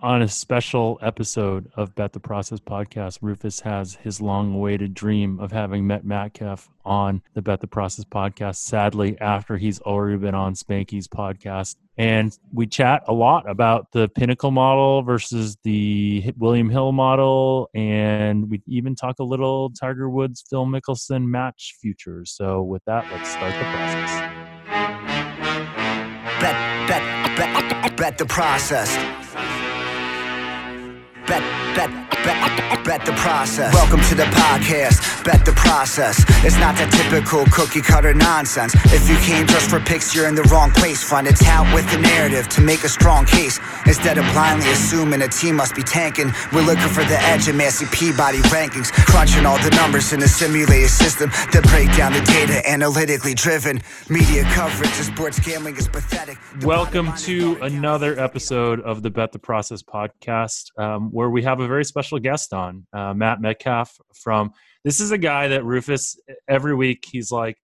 On a special episode of Bet the Process podcast, Rufus has his long awaited dream of having met Metcalf on the Bet the Process podcast. Sadly, after he's already been on Spanky's podcast. And we chat a lot about the Pinnacle model versus the William Hill model. And we even talk a little Tiger Woods, Phil Mickelson match futures. So, with that, let's start the process. Bet, bet, bet, bet the process. Bet, bet, bet, bet the process. Welcome to the podcast. Bet the process. It's not the typical cookie cutter nonsense. If you came just for picks, you're in the wrong place. Find a tout with the narrative to make a strong case. Instead of blindly assuming a team must be tanking, we're looking for the edge in Massey Peabody rankings. Crunching all the numbers in a simulated system that break down the data analytically driven. Media coverage of sports gambling is pathetic. The Welcome to another episode of the Bet the Process podcast, um, where we have a very special guest on, uh, Matt Metcalf. From this is a guy that Rufus every week he's like,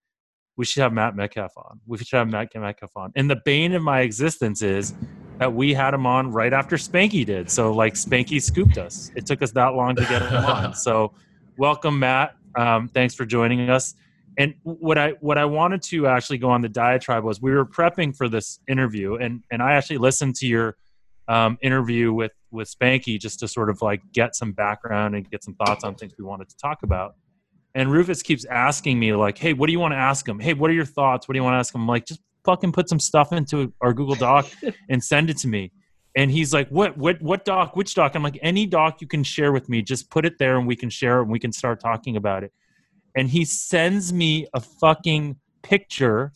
we should have Matt Metcalf on. We should have Matt Metcalf on. And the bane of my existence is that we had him on right after Spanky did. So like Spanky scooped us. It took us that long to get him on. So welcome, Matt. Um, thanks for joining us. And what I what I wanted to actually go on the diatribe was we were prepping for this interview, and and I actually listened to your um, interview with with Spanky just to sort of like get some background and get some thoughts on things we wanted to talk about. And Rufus keeps asking me like, "Hey, what do you want to ask him? Hey, what are your thoughts? What do you want to ask him?" I'm like, just fucking put some stuff into our Google Doc and send it to me. And he's like, "What? What? What doc? Which doc?" I'm like, "Any doc you can share with me. Just put it there, and we can share it, and we can start talking about it." And he sends me a fucking picture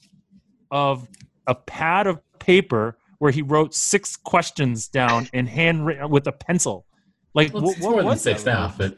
of a pad of paper where he wrote six questions down in handwritten with a pencil. Like, Well, what, more than six that? now, but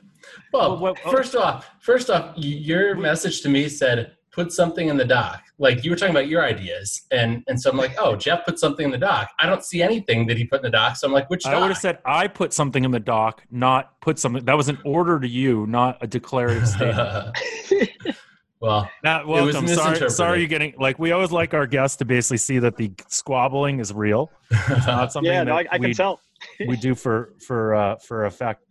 well, Well, what- uh, first off, first off, your message to me said put something in the doc. Like you were talking about your ideas, and and so I'm like, oh, Jeff put something in the doc. I don't see anything that he put in the doc, so I'm like, which Doc? I would have said I put something in the doc, not put something. That was an order to you, not a declarative statement. well, Not was welcome. Sorry, misinterpreted. sorry, you're getting like we always like our guests to basically see that the squabbling is real. It's not something yeah, that no, I, I we, can tell. we do for for uh, for effect.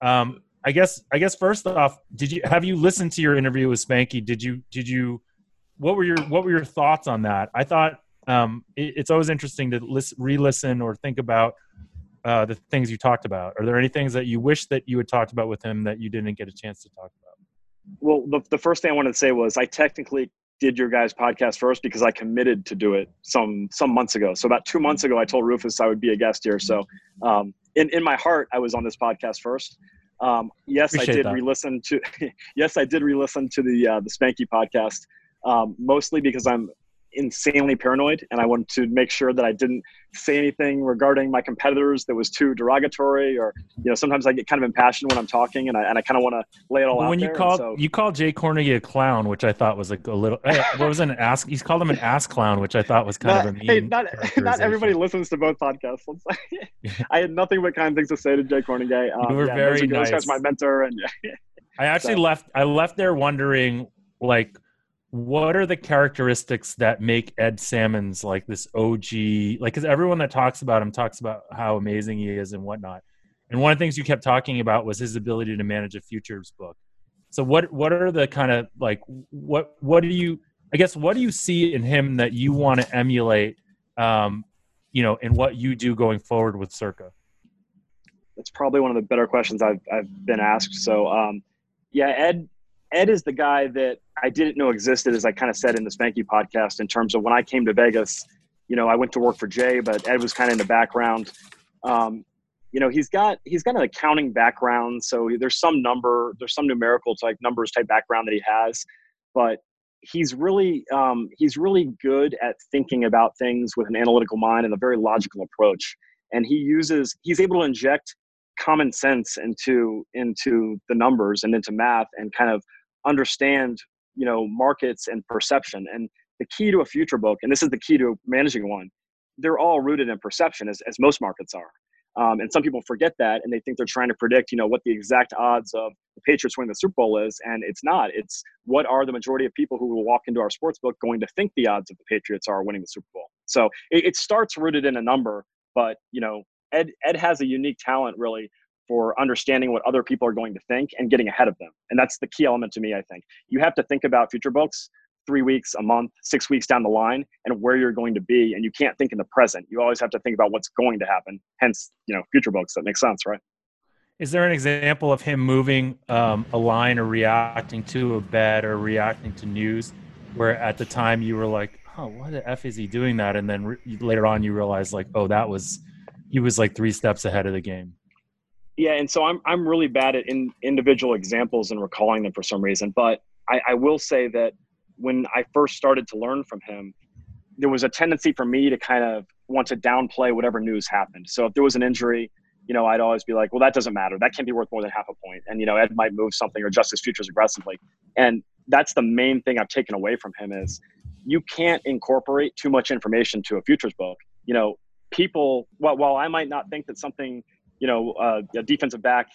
Um, I guess I guess first off, did you have you listened to your interview with Spanky? Did you did you what were your what were your thoughts on that? I thought um, it, it's always interesting to listen, re-listen or think about uh, the things you talked about. Are there any things that you wish that you had talked about with him that you didn't get a chance to talk about? Well, the, the first thing I wanted to say was I technically did your guys' podcast first because I committed to do it some some months ago. So about two months ago, I told Rufus I would be a guest here. So um, in in my heart, I was on this podcast first. Um, yes, Appreciate I did that. re-listen to. yes, I did re-listen to the uh, the Spanky podcast, um, mostly because I'm insanely paranoid and I wanted to make sure that I didn't say anything regarding my competitors that was too derogatory or you know sometimes I get kind of impassioned when I'm talking and I and I kind of want to lay it all Well, out when you there. called so- you called Jay Kornegay a clown, which I thought was like a little. eh, what was an ass? He's called him an ass clown, which I thought was kind not, of a mean. hey, not, not everybody listens to both podcasts. I had nothing but kind things to say to Jay Kornegay. Um, You were yeah, very those, those guy's nice. my mentor, and yeah, I actually So- left. I left there wondering, like, what are the characteristics that make Ed Salmons like this OG? Like, because everyone that talks about him talks about how amazing he is and whatnot. And one of the things you kept talking about was his ability to manage a futures book. So, what what are the kind of like what what do you? I guess what do you see in him that you want to emulate? Um, you know, in what you do going forward with Circa. that's probably one of the better questions I've I've been asked. So, um, yeah, Ed Ed is the guy that I didn't know existed, as I kind of said in the Spanky podcast. In terms of when I came to Vegas, you know, I went to work for Jay, but Ed was kind of in the background. Um, you know, he's got he's got an accounting background, so there's some number, there's some numerical type numbers type background that he has, but he's really um, he's really good at thinking about things with an analytical mind and a very logical approach. And he uses he's able to inject common sense into into the numbers and into math and kind of understand you know markets and perception and the key to a future book and this is the key to managing one they're all rooted in perception as, as most markets are. Um, and some people forget that and they think they're trying to predict you know what the exact odds of the patriots winning the super bowl is and it's not. It's what are the majority of people who will walk into our sports book going to think the odds of the patriots are winning the super bowl? So it, it starts rooted in a number but you know Ed Ed has a unique talent really for understanding what other people are going to think and getting ahead of them. And that's the key element to me, I think. You have to think about future books three weeks, a month, six weeks down the line, and where you're going to be. And you can't think in the present. You always have to think about what's going to happen. Hence, you know, future books. That makes sense, right? Is there an example of him moving um, a line or reacting to a bet or reacting to news where at the time you were like, oh, why the F is he doing that? And then re- later on you realize, like, oh, that was, he was like three steps ahead of the game. Yeah, and so I'm I'm really bad at in, individual examples and recalling them for some reason. But I, I will say that when I first started to learn from him, there was a tendency for me to kind of want to downplay whatever news happened. So if there was an injury, you know, I'd always be like, well, that doesn't matter. That can't be worth more than half a point. And, you know, Ed might move something or adjust his futures aggressively. And that's the main thing I've taken away from him is you can't incorporate too much information to a futures book. You know, people, well, while I might not think that something, you know, uh, a defensive back,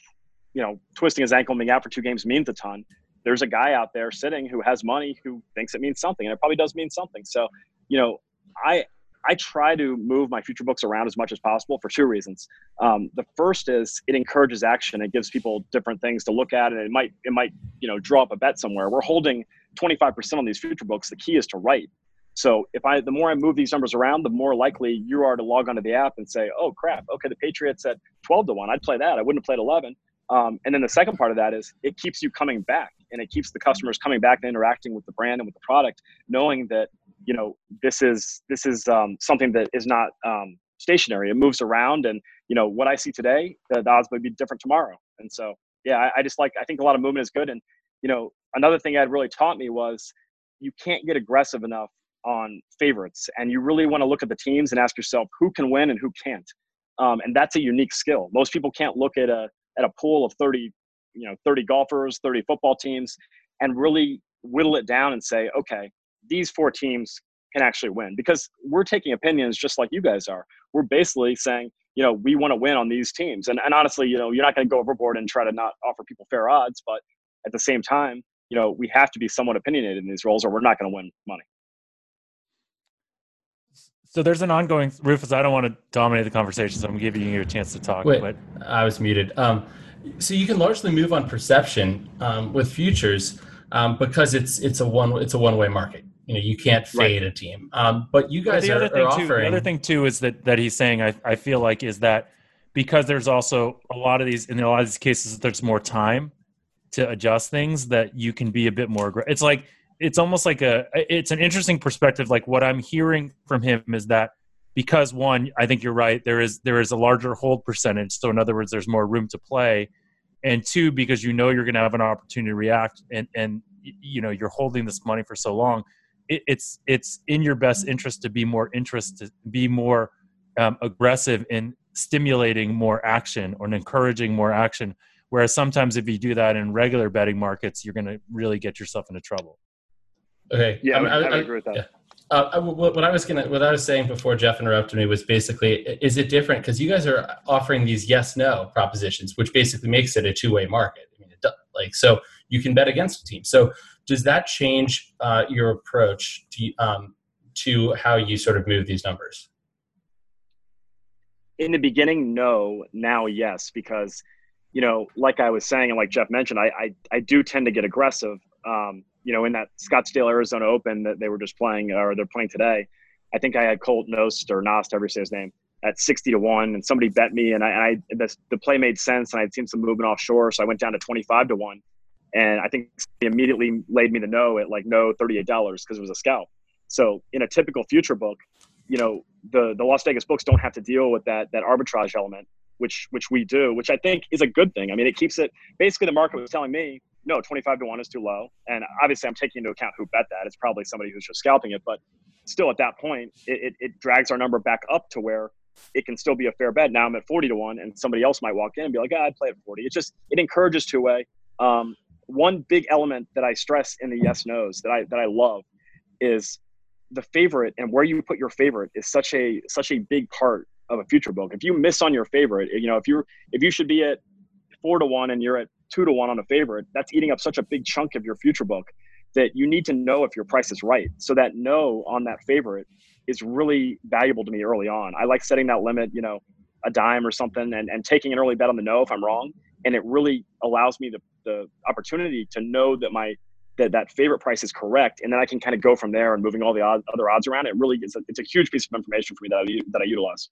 you know, twisting his ankle and being out for two games means a ton, there's a guy out there sitting who has money who thinks it means something. And it probably does mean something. So, you know, I, I try to move my future books around as much as possible for two reasons. Um, the first is it encourages action. It gives people different things to look at, and it might it might you know draw up a bet somewhere. We're holding 25% on these future books. The key is to write. So if I the more I move these numbers around, the more likely you are to log onto the app and say, "Oh crap, okay, the Patriots at 12 to one. I'd play that. I wouldn't have played 11." Um, and then the second part of that is it keeps you coming back, and it keeps the customers coming back and interacting with the brand and with the product, knowing that you know this is this is um, something that is not um, stationary it moves around and you know what i see today the, the odds may be different tomorrow and so yeah I, I, just like i think a lot of movement is good and you know another thing ed really taught me was you can't get aggressive enough on favorites and you really want to look at the teams and ask yourself who can win and who can't um, and that's a unique skill most people can't look at a at a pool of 30 you know 30 golfers 30 football teams and really whittle it down and say okay these four teams can actually win because we're taking opinions just like you guys are. We're basically saying, you know, we want to win on these teams. And, and honestly, you know, you're not going to go overboard and try to not offer people fair odds. But at the same time, you know, we have to be somewhat opinionated in these roles or we're not going to win money. So there's an ongoing Rufus. I don't want to dominate the conversation, so I'm giving you a chance to talk. Wait, but I was muted. Um, so you can largely move on perception um, with futures um, because it's it's a one it's a one way market. You know, you can't fade right. a team. Um, but you guys the are, other thing are too, offering. The other thing too is that that he's saying I, I feel like is that because there's also a lot of these in a lot of these cases there's more time to adjust things that you can be a bit more aggressive. It's like it's almost like a it's an interesting perspective. Like what I'm hearing from him is that because one, I think you're right. There is there is a larger hold percentage. So in other words, there's more room to play. And two, because you know you're going to have an opportunity to react, and and you know you're holding this money for so long it, it's it's in your best interest to be more interested, be more um, aggressive in stimulating more action or encouraging more action. Whereas sometimes if you do that in regular betting markets, you're going to really get yourself into trouble. Okay. Yeah, I, I, I, I agree with that. Yeah. Uh, what I was gonna, what I was saying before Jeff interrupted me was basically, is it different because you guys are offering these yes/no propositions, which basically makes it a two-way market. I mean, it does, like so you can bet against a team. So does that change uh, your approach to um, to how you sort of move these numbers? In the beginning, no. Now, yes, because you know, like I was saying, and like Jeff mentioned, I I, I do tend to get aggressive. Um, you know, in that Scottsdale, Arizona Open that they were just playing, or they're playing today, I think I had Colt Knost or Nost, however you say his name, at 60 to 1 and somebody bet me and I, and I the, the play made sense and I'd seen some movement offshore so I went down to 25 to 1 and I think he immediately laid me the no at like no $38 because it was a scalp. So in a typical future book, you know, the, the Las Vegas books don't have to deal with that, that arbitrage element, which, which we do, which I think is a good thing. I mean, it keeps it basically the market was telling me, no, 25 to one is too low. And obviously I'm taking into account who bet that. It's probably somebody who's just scalping it, but still at that point, it, it, it drags our number back up to where it can still be a fair bet. Now I'm at 40 to one and somebody else might walk in and be like, I'd play at 40. It just, it encourages two way. Um, one big element that I stress in the yes nos that I that I love is the favorite and where you put your favorite is such a such a big part of a future book. If you miss on your favorite, you know, if you're if you should be at four to one and you're at two to one on a favorite, that's eating up such a big chunk of your future book that you need to know if your price is right. So that no on that favorite is really valuable to me early on. I like setting that limit, you know, a dime or something and, and taking an early bet on the no if I'm wrong. And it really allows me the, the opportunity to know that my that that favorite price is correct, and then I can kind of go from there and moving all the other odds around. It really is a, it's a huge piece of information for me that I, that I utilize.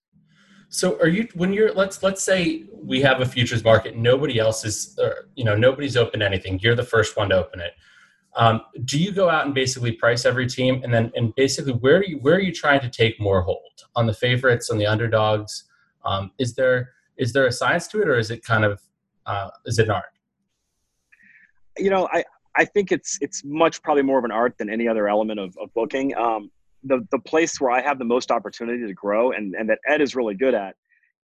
So are you when you're let's let's say we have a futures market, nobody else is, or, you know, nobody's opened anything. You're the first one to open it. Um, do you go out and basically price every team, and then and basically where are you where are you trying to take more hold on the favorites, on the underdogs? Um, is there is there a science to it, or is it kind of uh, is it an art? You know, I I think it's it's much probably more of an art than any other element of, of booking. Um, the the place where I have the most opportunity to grow, and and that Ed is really good at,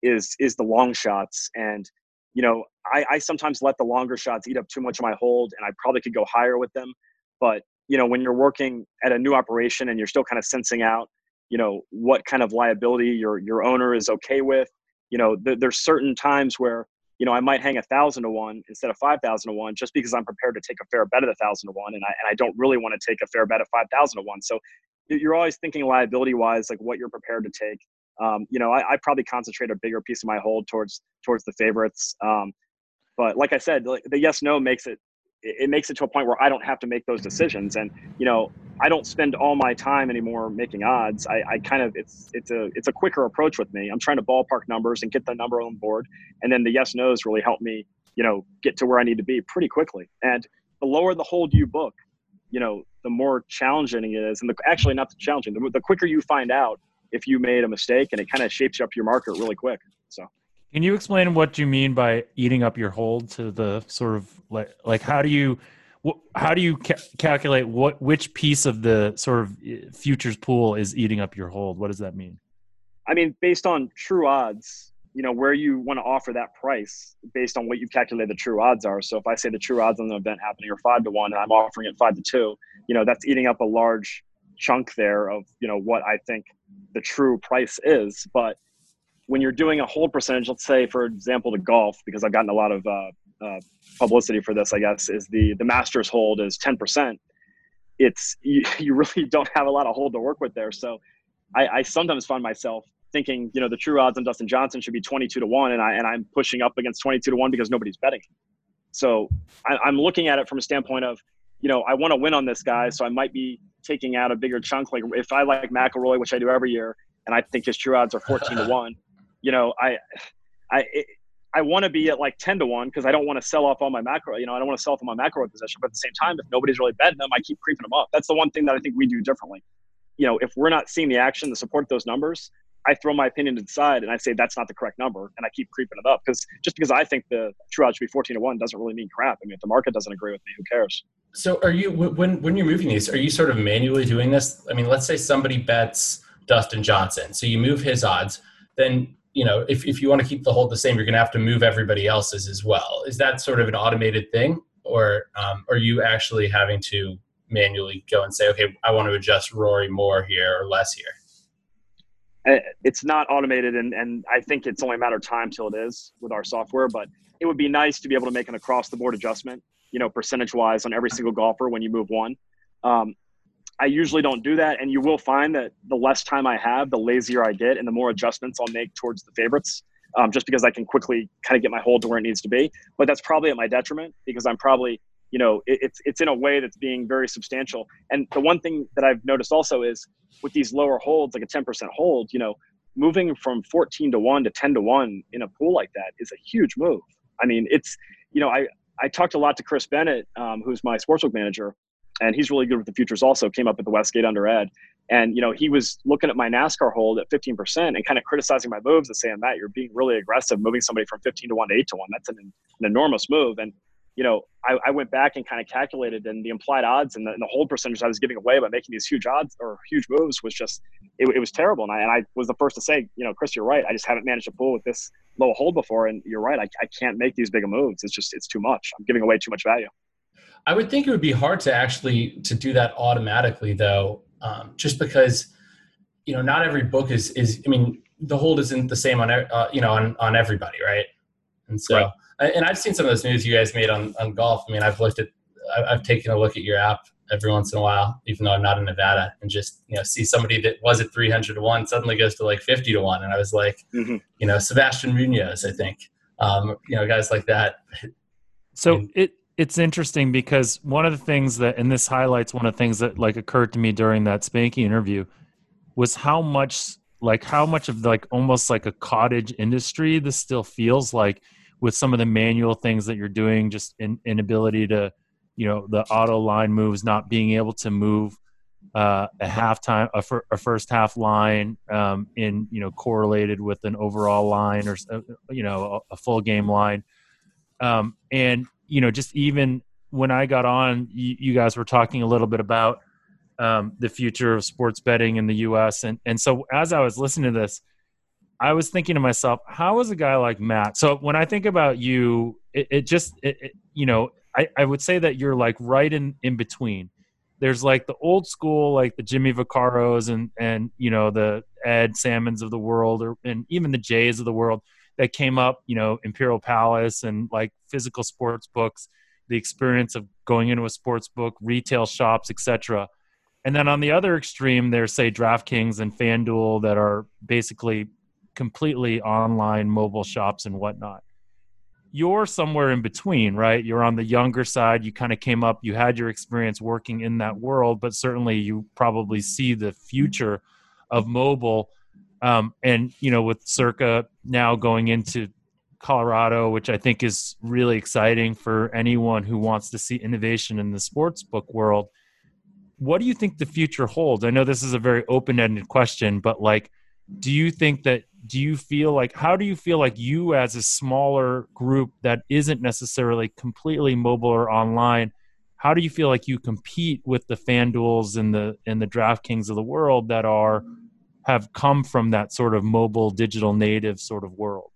is is the long shots and you know, I, I sometimes let the longer shots eat up too much of my hold, and I probably could go higher with them. But you know, when you're working at a new operation and you're still kind of sensing out, you know, what kind of liability your your owner is okay with, you know, th- there's certain times where you know I might hang a thousand to one instead of five thousand to one just because I'm prepared to take a fair bet at a thousand to one, and I and I don't really want to take a fair bet at five thousand to one. So you're always thinking liability wise, like what you're prepared to take um, you know, I, I, probably concentrate a bigger piece of my hold towards towards the favorites. Um, but like I said, like, the yes no makes it it makes it to a point where I don't have to make those decisions, and you know, I don't spend all my time anymore making odds. I, I kind of it's it's a it's a quicker approach with me. I'm trying to ballpark numbers and get the number on board, and then the yes nos really help me, you know, get to where I need to be pretty quickly. And the lower the hold you book, you know, the more challenging it is, and the, actually not the challenging. The, the quicker you find out if you made a mistake and it kind of shapes up your market really quick. So can you explain what you mean by eating up your hold to the sort of like like how do you how do you ca- calculate what which piece of the sort of eh, futures pool is eating up your hold? What does that mean? I mean, based on true odds, you know, where you want to offer that price based on what you calculate the true odds are. So if I say the true odds on the event happening are five to one and I'm offering it five to two, you know, that's eating up a large chunk there of, you know, what I think the true price is. But when you're doing a hold percentage, let's say, for example, the golf, because I've gotten a lot of uh, uh, publicity for this, I guess, is the the Masters hold is 10%. It's you, you really don't have a lot of hold to work with there. So I, I sometimes find myself thinking, you know, the true odds on Dustin Johnson should be 22 to one, and I and I'm pushing up against 22 to one because nobody's betting. So I, I'm looking at it from a standpoint of, you know, I want to win on this guy, so I might be taking out a bigger chunk. Like if I like McIlroy, which I do every year, and I think his true odds are 14 to one, you know, I, I, it, I want to be at like 10 to 1 because I don't want to sell off all my macro. You know, I don't want to sell off my macro position. But at the same time, if nobody's really betting them, I keep creeping them up. That's the one thing that I think we do differently. You know, if we're not seeing the action to support those numbers, I throw my opinion to the side and I say that's not the correct number and I keep creeping it up because just because I think the true odds should be 14 to 1 doesn't really mean crap. I mean, if the market doesn't agree with me, who cares? So are you when when you're moving these, are you sort of manually doing this? I mean, let's say somebody bets Dustin Johnson. So you move his odds, then you know, if, if you want to keep the hold the same, you're going to have to move everybody else's as well. Is that sort of an automated thing, or um, are you actually having to manually go and say, okay, I want to adjust Rory more here or less here? Uh, it's not automated and, and i think it's only a matter of time till it is with our software but it would be nice to be able to make an across the board adjustment you know percentage wise on every single golfer when you move one. Um, i usually don't do that and you will find that the less time i have the lazier i get and the more adjustments i'll make towards the favorites um, just because i can quickly kind of get my hold to where it needs to be. But that's probably at my detriment because i'm probably you know it, it's it's in a way that's being very substantial. And the one thing that i've noticed also is with these lower holds like a 10% hold you know moving from 14 to 1 to 10 to 1 in a pool like that is a huge move. I mean it's you know i i talked a lot to chris bennett um, who's my sportsbook manager and he's really good with the futures also came up at the westgate under ed. And you know he was looking at my nascar hold at 15% and kind of criticizing my moves and saying matt you're being really aggressive moving somebody from 15 to 1 to 8 to 1 that's an, an enormous move. And you know, I, I went back and kind of calculated, and the implied odds and the, and the hold percentage I was giving away by making these huge odds or huge moves was just it, it, was terrible. And I and I was the first to say, you know, Chris, you're right. I just haven't managed a pool with this low hold before, and you're right. I, I can't make these big moves. It's just it's too much. I'm giving away too much value. I would think it would be hard to actually to do that automatically, though, um, just because you know not every book is is. I mean, the hold isn't the same on uh, you know on on everybody, right? And so. Right and I've seen some of those moves you guys made on, on golf. I mean, I've looked at, I've taken a look at your app every once in a while, even though I'm not in Nevada, and just you know see somebody that was at 300 to one suddenly goes to like 50 to one, and I was like, mm-hmm. you know, Sebastian Munoz, I think, um, you know, guys like that. So and, it it's interesting because one of the things that, and this highlights one of the things that like occurred to me during that Spanky interview, was how much like how much of like almost like a cottage industry this still feels like with some of the manual things that you're doing, just in inability to, you know, the auto line moves, not being able to move uh, a halftime, a, fir- a first half line um, in, you know, correlated with an overall line or, uh, you know, a, a full game line. Um, and, you know, just even when I got on, you, you guys were talking a little bit about um, the future of sports betting in the U.S. And and so as I was listening to this, I was thinking to myself, how is a guy like Matt? So when I think about you, it, it just, it, it, you know, I, I would say that you're like right in, in between. There's like the old school, like the Jimmy Vaccaros and, and, you know, the Ed Salmons of the world, or, and even the Jays of the world that came up, you know, Imperial Palace and like physical sports books, the experience of going into a sports book, retail shops, etc. And then on the other extreme, there's say DraftKings and FanDuel that are basically completely online mobile shops and whatnot. You're somewhere in between, right? You're on the younger side. You kind of came up, you had your experience working in that world, but certainly you probably see the future of mobile. Um, and, you know, with Circa now going into Colorado, which I think is really exciting for anyone who wants to see innovation in the sports book world. What do you think the future holds? I know this is a very open ended question, but like, do you think that do you feel like how do you feel like you as a smaller group that isn't necessarily completely mobile or online how do you feel like you compete with the FanDuels and the and the DraftKings of the world that are have come from that sort of mobile digital native sort of world?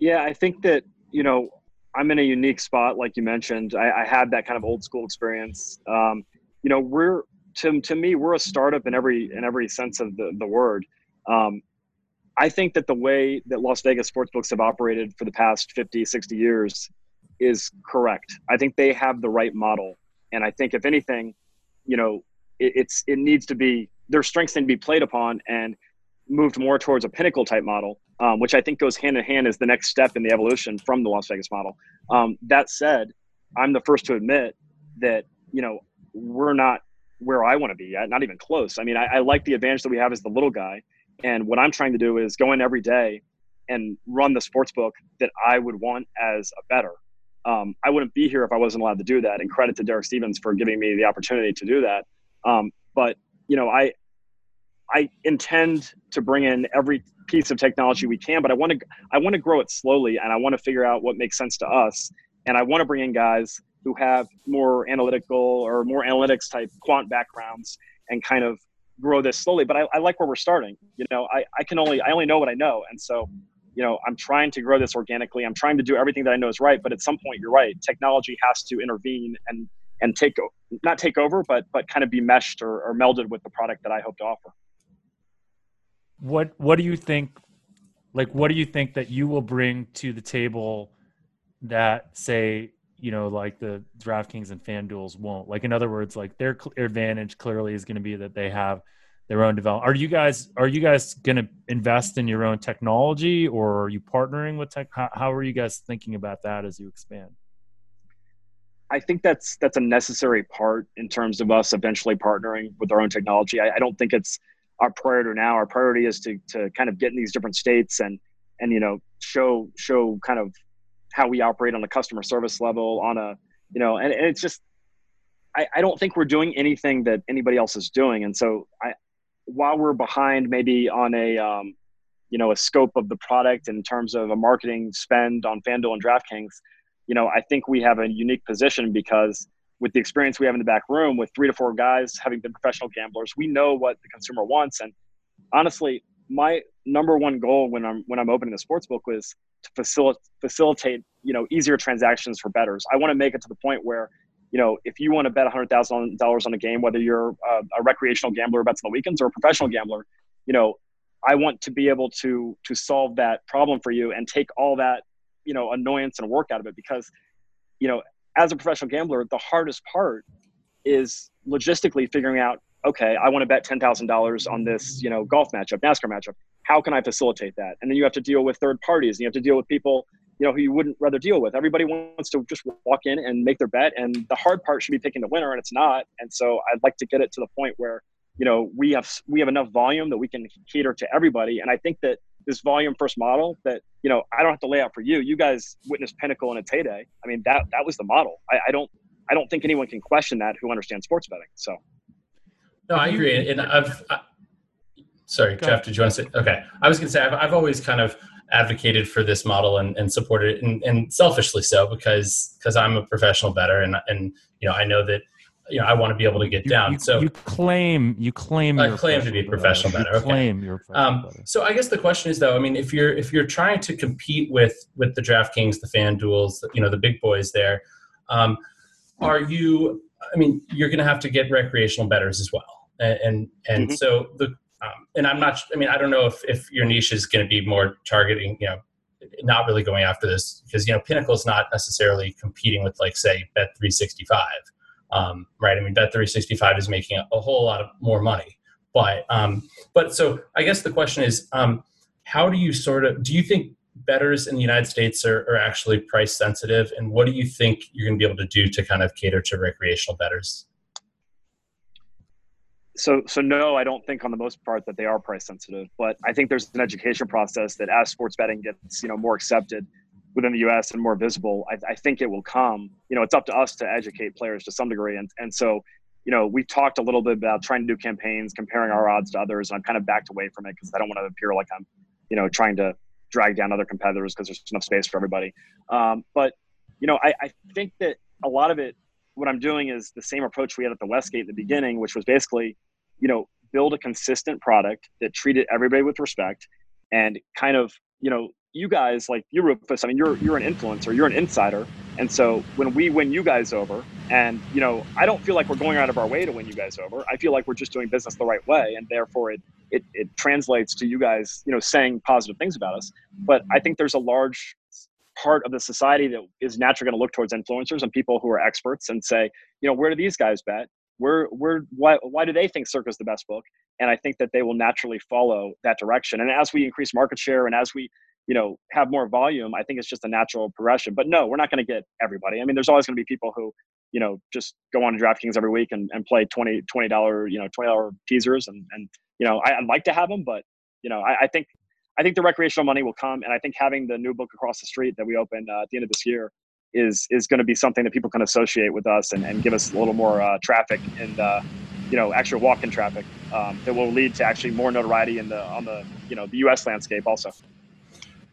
Yeah, I think that you know I'm in a unique spot, like you mentioned. I, I had that kind of old school experience. Um, you know, we're to to me, we're a startup in every in every sense of the the word. Um, I think that the way that Las Vegas sportsbooks have operated for the past 50, 60 years is correct. I think they have the right model. And I think if anything, you know, it, it's it needs to be their strengths need to be played upon and moved more towards a pinnacle type model, um, which I think goes hand in hand as the next step in the evolution from the Las Vegas model. Um, that said, I'm the first to admit that you know we're not where I want to be yet, not even close. I mean, I, I like the advantage that we have as the little guy, and what I'm trying to do is go in every day and run the sports book that I would want as a better. Um, I wouldn't be here if I wasn't allowed to do that. And credit to Derek Stevens for giving me the opportunity to do that. Um, but you know, I I intend to bring in every piece of technology we can, but I want to I want to grow it slowly, and I want to figure out what makes sense to us. And I want to bring in guys who have more analytical or more analytics type quant backgrounds and kind of grow this slowly. But I, I like where we're starting. You know, I, I can only I only know what I know, and so you know I'm trying to grow this organically. I'm trying to do everything that I know is right. But at some point, you're right. Technology has to intervene and and take not take over, but but kind of be meshed or, or melded with the product that I hope to offer. What What do you think? Like, what do you think that you will bring to the table that say you know, like the DraftKings and FanDuel's won't. Like in other words, like their advantage clearly is going to be that they have their own development. Are you guys are you guys going to invest in your own technology, or are you partnering with tech? How, how are you guys thinking about that as you expand? I think that's that's a necessary part in terms of us eventually partnering with our own technology. I, I don't think it's our priority now. Our priority is to to kind of get in these different states and and you know show show kind of how we operate on a customer service level on a you know and, and it's just I, I don't think we're doing anything that anybody else is doing and so i while we're behind maybe on a um, you know a scope of the product in terms of a marketing spend on FanDuel and DraftKings, you know I think we have a unique position because with the experience we have in the back room with three to four guys having been professional gamblers, we know what the consumer wants. And honestly, my number one goal when I'm when I'm opening the sports book was to facilitate facilitate you know easier transactions for bettors. I want to make it to the point where you know if you want to bet hundred thousand dollars on a game, whether you're a, a recreational gambler bets on the weekends or a professional gambler, you know I want to be able to to solve that problem for you and take all that you know annoyance and work out of it because you know as a professional gambler the hardest part is logistically figuring out okay i want to bet $10000 on this you know golf matchup nascar matchup how can i facilitate that and then you have to deal with third parties and you have to deal with people you know who you wouldn't rather deal with. Everybody wants to just walk in and make their bet and the hard part should be picking the winner and it's not. And so i'd like to get it to the point where you know we have we have enough volume that we can cater to everybody. And i think that this volume first model that you know i don't have to lay out for you. You guys witnessed pinnacle in its heyday i mean that that was the model. I, I don't i don't think anyone can question that who understands sports betting so. No i agree. And i've I, sorry Go jeff ahead. did you want to say? Okay. I was going to say I've, I've always kind of advocated for this model and, and supported it and, and selfishly so because because i'm a professional better and and you know i know that you know, I want to be able to get you, down. You, so you claim, you claim, I claim to be a professional bettor. Okay. Claim you're um, So I guess the question is though, I mean, if you're if you're trying to compete with with the DraftKings, the FanDuels, you know, the big boys there, um, are you? I mean, you're going to have to get recreational betters as well, and and, and mm-hmm. so the um, and I'm not. I mean, I don't know if if your niche is going to be more targeting, you know, not really going after this because you know Pinnacle is not necessarily competing with like say Bet 365 um, right? I mean, Bet365 is making a, a, whole lot of more money, but um, but so I guess the question is, um, how do you sort of do you think betters in the United States are, are actually price sensitive, and what do you think you're going to be able to do to kind of cater to recreational bettors? So, so no, I don't think on the most part that they are price sensitive, but I think there's an education process that as sports betting gets you know more accepted, within the U.S. and more visible, I, I, think it will come. You know, it's up to us to educate players to some degree, and and so, you know, we talked a little bit about trying to do campaigns, comparing our odds to others, and I'm kind of backed away from it because I don't want to appear like I'm, you know, trying to drag down other competitors because there's enough space for everybody. Um, but you know, I, I think that a lot of it, what I'm doing is the same approach we had at the Westgate at the beginning, which was basically, you know, build a consistent product that treated everybody with respect and kind of you know you guys like you Rufus, I mean you're you're an influencer, you're an insider. And so when we win you guys over, and you know, I don't feel like we're going out of our way to win you guys over. I feel like we're just doing business the right way, and therefore it it, it translates to you guys, you know, saying positive things about us. But I think there's a large part of the society that is naturally going to look towards influencers and people who are experts and say, you know, where do these guys bet? Where where why why do they think Circa's the best book? And I think that they will naturally follow that direction. And as we increase market share and as we you know have more volume i think it's just a natural progression but no we're not going to get everybody i mean there's always going to be people who you know just go on to draftkings every week and, and play 20 20 dollar you know 20 dollar teasers and and you know I, would like to have them but you know I, I, think i think the recreational money will come and i think having the new book across the street that we open uh, at the end of this year is is going to be something that people can associate with us and, and give us a little more uh, traffic and uh, you know actual walk-in traffic um, that will lead to actually more notoriety in the on the you know the us landscape also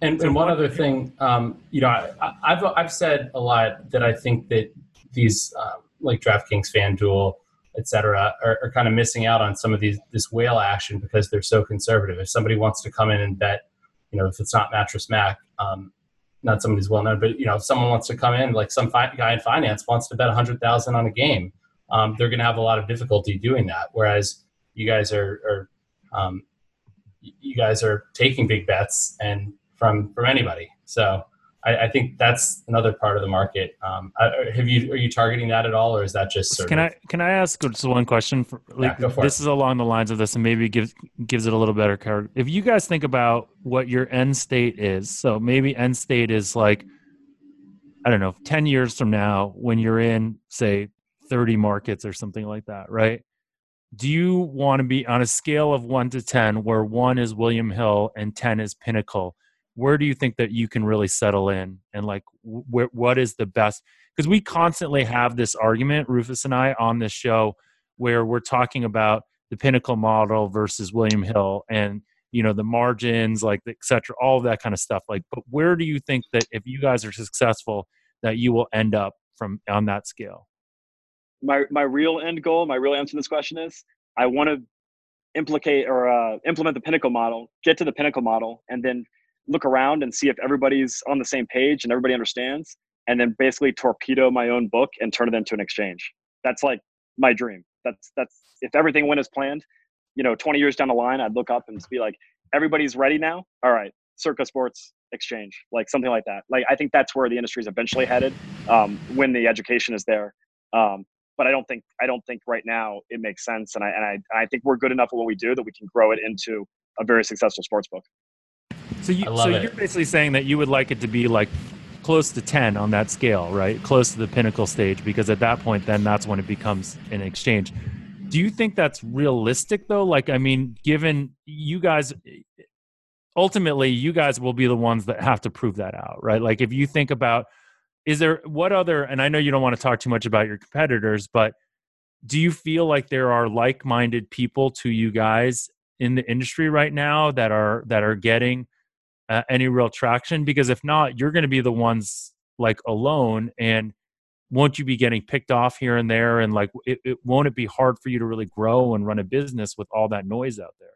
and, and one other thing, um, you know, I, have I've said a lot that I think that these uh, like DraftKings, FanDuel, et cetera, are, are, kind of missing out on some of these this whale action because they're so conservative. If somebody wants to come in and bet, you know, if it's not Mattress Mac, um, not somebody who's well known, but you know, if someone wants to come in, like some fi- guy in finance wants to bet a hundred thousand on a game, um, they're going to have a lot of difficulty doing that. Whereas you guys are, are um, you guys are taking big bets and from from anybody. So I, I think that's another part of the market. Um, have you are you targeting that at all, or is that just can of, I can I ask just one question? For, like, yeah, this it. is along the lines of this, and maybe gives gives it a little better cover. If you guys think about what your end state is, so maybe end state is like I don't know, ten years from now when you're in say 30 markets or something like that, right? do you want to be on a scale of 1 to 10 where 1 is william hill and 10 is pinnacle where do you think that you can really settle in? And like wh- what is the best because we constantly have this argument rufus and i on this show where we're talking about the pinnacle model versus william hill and you know the margins like etc all of that kind of stuff like but where do you think that if you guys are successful that you will end up from on that scale? My my real end goal my real answer to this question is i want to implicate or uh, implement the pinnacle model get to the pinnacle model and then look around and see if everybody's on the same page and everybody understands and then basically torpedo my own book and turn it into an exchange. That's like my dream. That's that's if everything went as planned you know 20 years down the line i'd look up and be like everybody's ready now? All right circa sports exchange like something like that. Like i think that's where the industry is eventually headed um, when the education is there. Um, but I don't think I don't think right now it makes sense, and I and I, I think we're good enough at what we do that we can grow it into a very successful sports book. So you so it. you're basically saying that you would like it to be like close to 10 on that scale, right? Close to the pinnacle stage because at that point then that's when it becomes an exchange. Do you think that's realistic though? Like I mean, given you guys ultimately you guys will be the ones that have to prove that out, right? Like if you think about is there what other and i know you don't want to talk too much about your competitors but do you feel like there are like-minded people to you guys in the industry right now that are that are getting uh, any real traction because if not you're going to be the ones like alone and won't you be getting picked off here and there and like it, it won't it be hard for you to really grow and run a business with all that noise out there?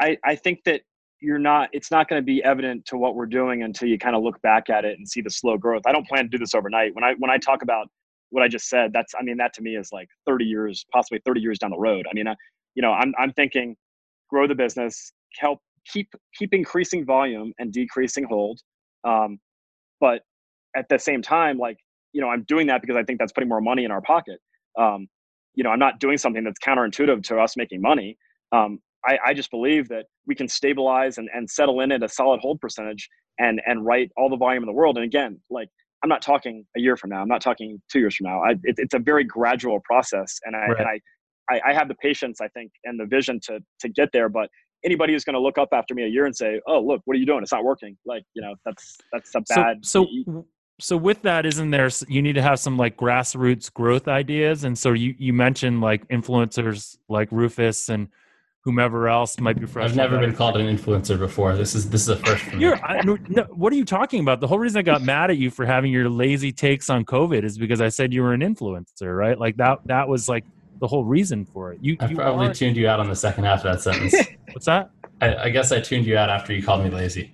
I i think that you're not it's not going to be evident to what we're doing until you kind of look back at it and see the slow growth. I don't plan to do this overnight. When i when i talk about what i just said that's i mean that to me is like 30 years possibly 30 years down the road. I mean I, you know i'm, I'm thinking grow the business help keep keep increasing volume and decreasing hold um, but at the same time like you know i'm doing that because i think that's putting more money in our pocket um, you know i'm not doing something that's counterintuitive to us making money um, I, I just believe that we can stabilize and, and settle in at a solid hold percentage and and write all the volume in the world. And again, like I'm not talking a year from now. I'm not talking two years from now. I, it, it's a very gradual process, and I right. and I, I, I have the patience, I think, and the vision to to get there. But anybody who's going to look up after me a year and say, "Oh, look, what are you doing? It's not working." Like you know, that's that's a bad. So, so, so with that, isn't there? You need to have some like grassroots growth ideas, and so you you mentioned like influencers like Rufus and whomever else might be fresh. I've never been called an influencer before. This is this is a first for me. You're, I, no, what are you talking about? The whole reason I got mad at you for having your lazy takes on COVID is because I said you were an influencer, right? Like that that was like the whole reason for it. You, I you probably are... tuned you out on the second half of that sentence. What's that? I, I, guess I tuned you out after you called me lazy.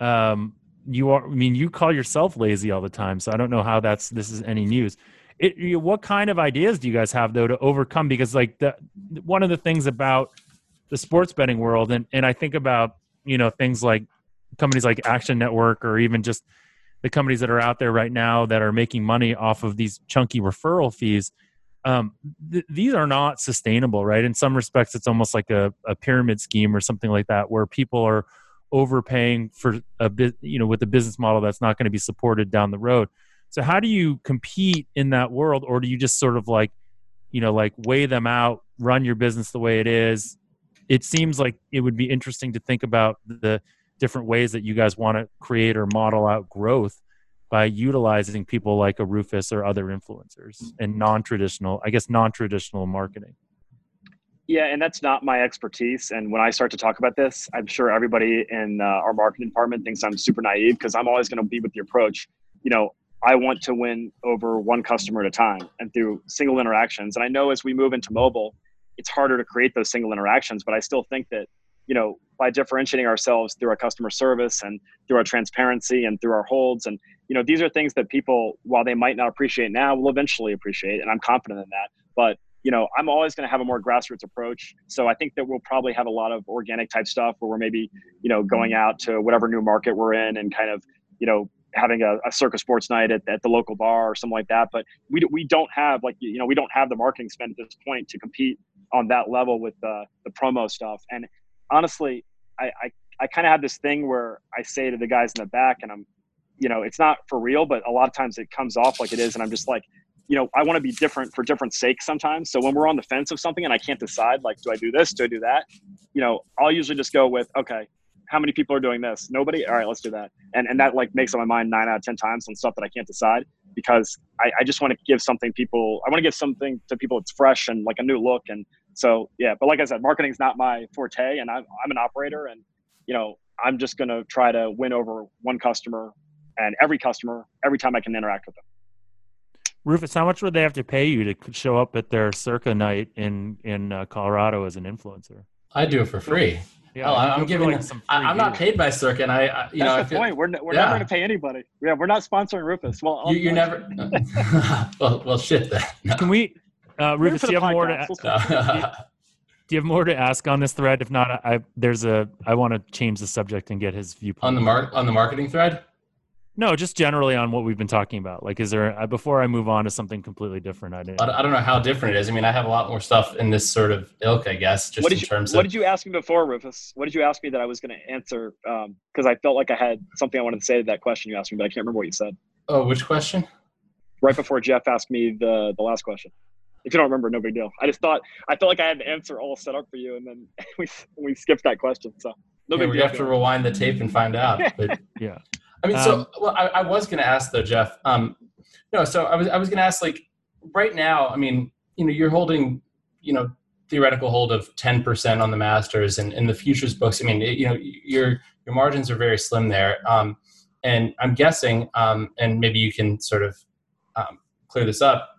Um, you are. I mean, you call yourself lazy all the time, so I don't know how that's this is any news it, you what kind of ideas do you guys have though to overcome? Because like the one of the things about the sports betting world, and and I think about you know things like companies like Action Network or even just the companies that are out there right now that are making money off of these chunky referral fees. Um, th- these are not sustainable, right? In some respects, it's almost like a, a pyramid scheme or something like that, where people are overpaying for a bit, you know, with a business model that's not going to be supported down the road. So how do you compete in that world, or do you just sort of like, you know, like weigh them out, run your business the way it is? It seems like it would be interesting to think about the different ways that you guys want to create or model out growth by utilizing people like a Rufus or other influencers and non-traditional, I guess, non-traditional marketing. Yeah, and that's not my expertise. And when I start to talk about this, I'm sure everybody in uh, our marketing department thinks I'm super naive because I'm always going to be with the approach. You know, I want to win over one customer at a time and through single interactions. And I know as we move into mobile, it's harder to create those single interactions, but I still think that, you know, by differentiating ourselves through our customer service and through our transparency and through our holds and you know these are things that people while they might not appreciate now will eventually appreciate and i'm confident in that but you know i'm always going to have a more grassroots approach so i think that we'll probably have a lot of organic type stuff where we're maybe you know going out to whatever new market we're in and kind of you know having a, a Circa sports night at, at the local bar or something like that. But we, we don't have like, you know, we don't have the marketing spend at this point to compete on that level with the, the promo stuff. And honestly, I, I, I kind of have this thing where I say to the guys in the back and I'm, you know, it's not for real, but a lot of times it comes off like it is. And I'm just like, you know, I want to be different for different sakes sometimes. So when we're on the fence of something and I can't decide, like, do I do this? Do I do that? You know, I'll usually just go with, okay, how many people are doing this? Nobody. All right, let's do that. And and that like makes up my mind nine out of ten times on stuff that I can't decide because I, I just want to give something people. I want to give something to people that's fresh and like a new look. And so yeah, but like I said, marketing is not my forte, and I'm I'm an operator, and you know I'm just gonna try to win over one customer and every customer every time I can interact with them. Rufus, how much would they have to pay you to show up at their circa night in in uh, Colorado as an influencer? I do it for free. Yeah, oh, I'm giving like some. I, am not paid by Circa, and I, I you That's know, the feel, point. We're, we're yeah. never going to pay anybody. Yeah, we're not sponsoring Rufus. Well, you, are never. well, well, shit. Then. No. Can we, uh, Rufus? Do you have more to? do you have more to ask on this thread? If not, I there's a I want to change the subject and get his viewpoint on the mark on the marketing thread. No, just generally on what we've been talking about. Like, is there uh, before I move on to something completely different? I didn't. I don't know how different it is. I mean, I have a lot more stuff in this sort of ilk, I guess. Just what did in you, terms what of did you ask me before, Rufus? What did you ask me that I was going to answer? Because I felt like I had something I wanted to say to that question you asked me, but I can't remember what you said. oh, which question? Right before Jeff asked me the the last question. If you don't remember, no big deal. I just thought I felt like I had the answer all set up for you, and then we we skipped that question. So no Yeah, big we deal. have to rewind the tape and find out. But Yeah. I mean, so Um, well, I, I was going to ask though, Jeff. Um, no, so I was I was going to ask like right now. I mean, you know, you're holding, you know, theoretical hold of ten percent on the Masters and in the futures books. I mean, it- you know, your your margins are very slim there. Um, and I'm guessing, um, and maybe you can sort of um, clear this up.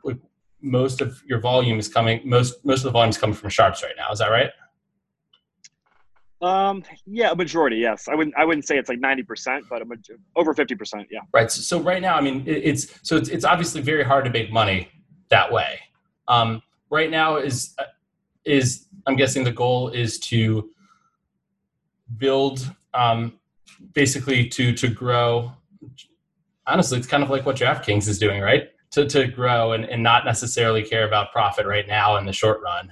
Most of your volume is coming. Most most of the volume is coming from sharps right now. Is that right? Um, yeah, a majority, yes. I wouldn't I wouldn't say it's like ninety percent, but a maj- over fifty percent, yeah. right so, so right now i mean it, it's so it's, it's obviously very hard to make money that way um, right now is is i'm guessing the goal is to build um, basically to to grow honestly it's kind of like what draftkings is doing right to, to grow and, and not necessarily care about profit right now in the short run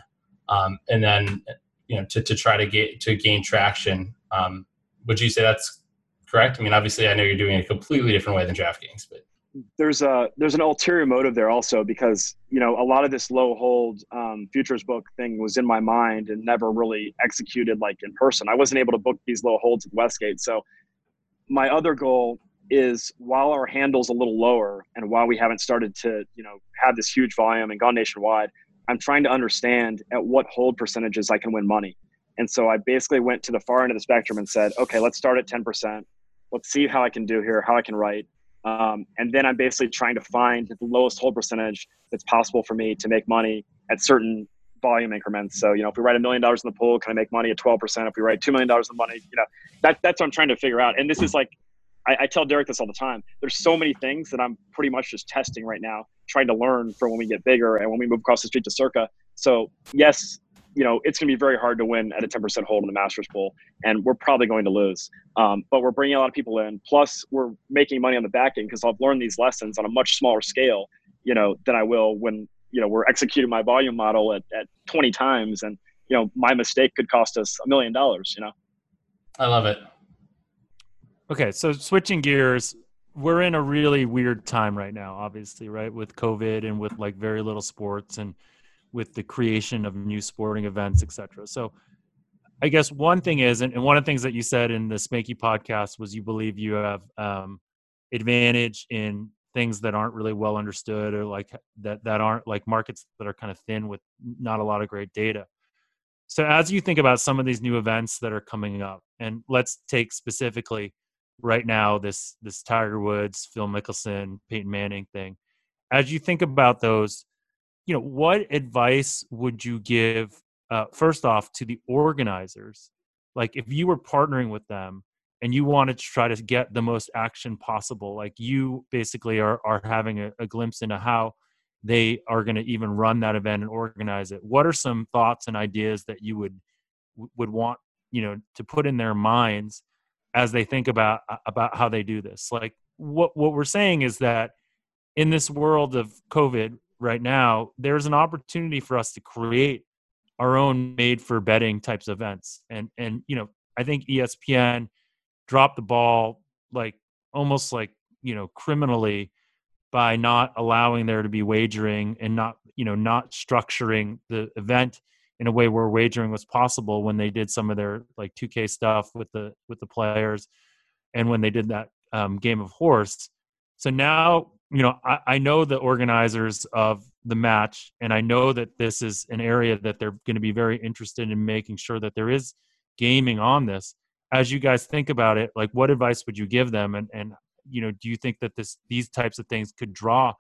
um, and then you know to, to try to get to gain traction um, would you say that's correct? I mean, obviously, I know you're doing it a completely different way than DraftKings, but There's a there's an ulterior motive there also because you know a lot of this low hold um, futures book thing was in my mind and never really executed like in person. I wasn't able to book these low holds at Westgate. So my other goal is while our handle's a little lower and while we haven't started to you know have this huge volume and gone nationwide, I'm trying to understand at what hold percentages I can win money. And so I basically went to the far end of the spectrum and said, okay, let's start at 10%. Let's see how I can do here, how I can write. Um, and then I'm basically trying to find the lowest hold percentage that's possible for me to make money at certain volume increments. So, you know, if we write a million dollars in the pool, can I make money at 12%? If we write $2 million in the money, you know, that, that's what I'm trying to figure out. And this is like, I, I tell Derek this all the time. There's so many things that I'm pretty much just testing right now, trying to learn for when we get bigger and when we move across the street to Circa. So, yes, you know, it's going to be very hard to win at a 10% hold in the Masters pool, and we're probably going to lose. Um, but we're bringing a lot of people in. Plus, we're making money on the back end because I've learned these lessons on a much smaller scale, you know, than I will when you know we're executing my volume model at, at 20 times, and you know, my mistake could cost us a million dollars. You know. I love it. Okay, so switching gears, we're in a really weird time right now, obviously, right? With COVID and with like very little sports and with the creation of new sporting events, etc. So I guess one thing is, and, one of the things that you said in the Spanky podcast was you believe you have um, advantage in things that aren't really well understood or like that that aren't like markets that are kind of thin with not a lot of great data. So as you think about some of these new events that are coming up, and let's take specifically right now this this Tiger Woods, Phil Mickelson, Peyton Manning thing. As you think about those, you know, what advice would you give uh, first off to the organizers? Like if you were partnering with them and you wanted to try to get the most action possible, like you basically are are having a, a glimpse into how they are going to even run that event and organize it. What are some thoughts and ideas that you would would want you know to put in their minds as they think about uh, about how they do this. Like what what we're saying is that in this world of covid right now there's an opportunity for us to create our own made for betting types of events. And and you know i think espn dropped the ball like almost like you know criminally by not allowing there to be wagering and not you know not structuring the event in a way where wagering was possible when they did some of their like 2K stuff with the with the players, and when they did that um, game of horse. So now you know I, I know the organizers of the match, and I know that this is an area that they're going to be very interested in making sure that there is gaming on this. As you guys think about it, like what advice would you give them, and and you know do you think that this these types of things could draw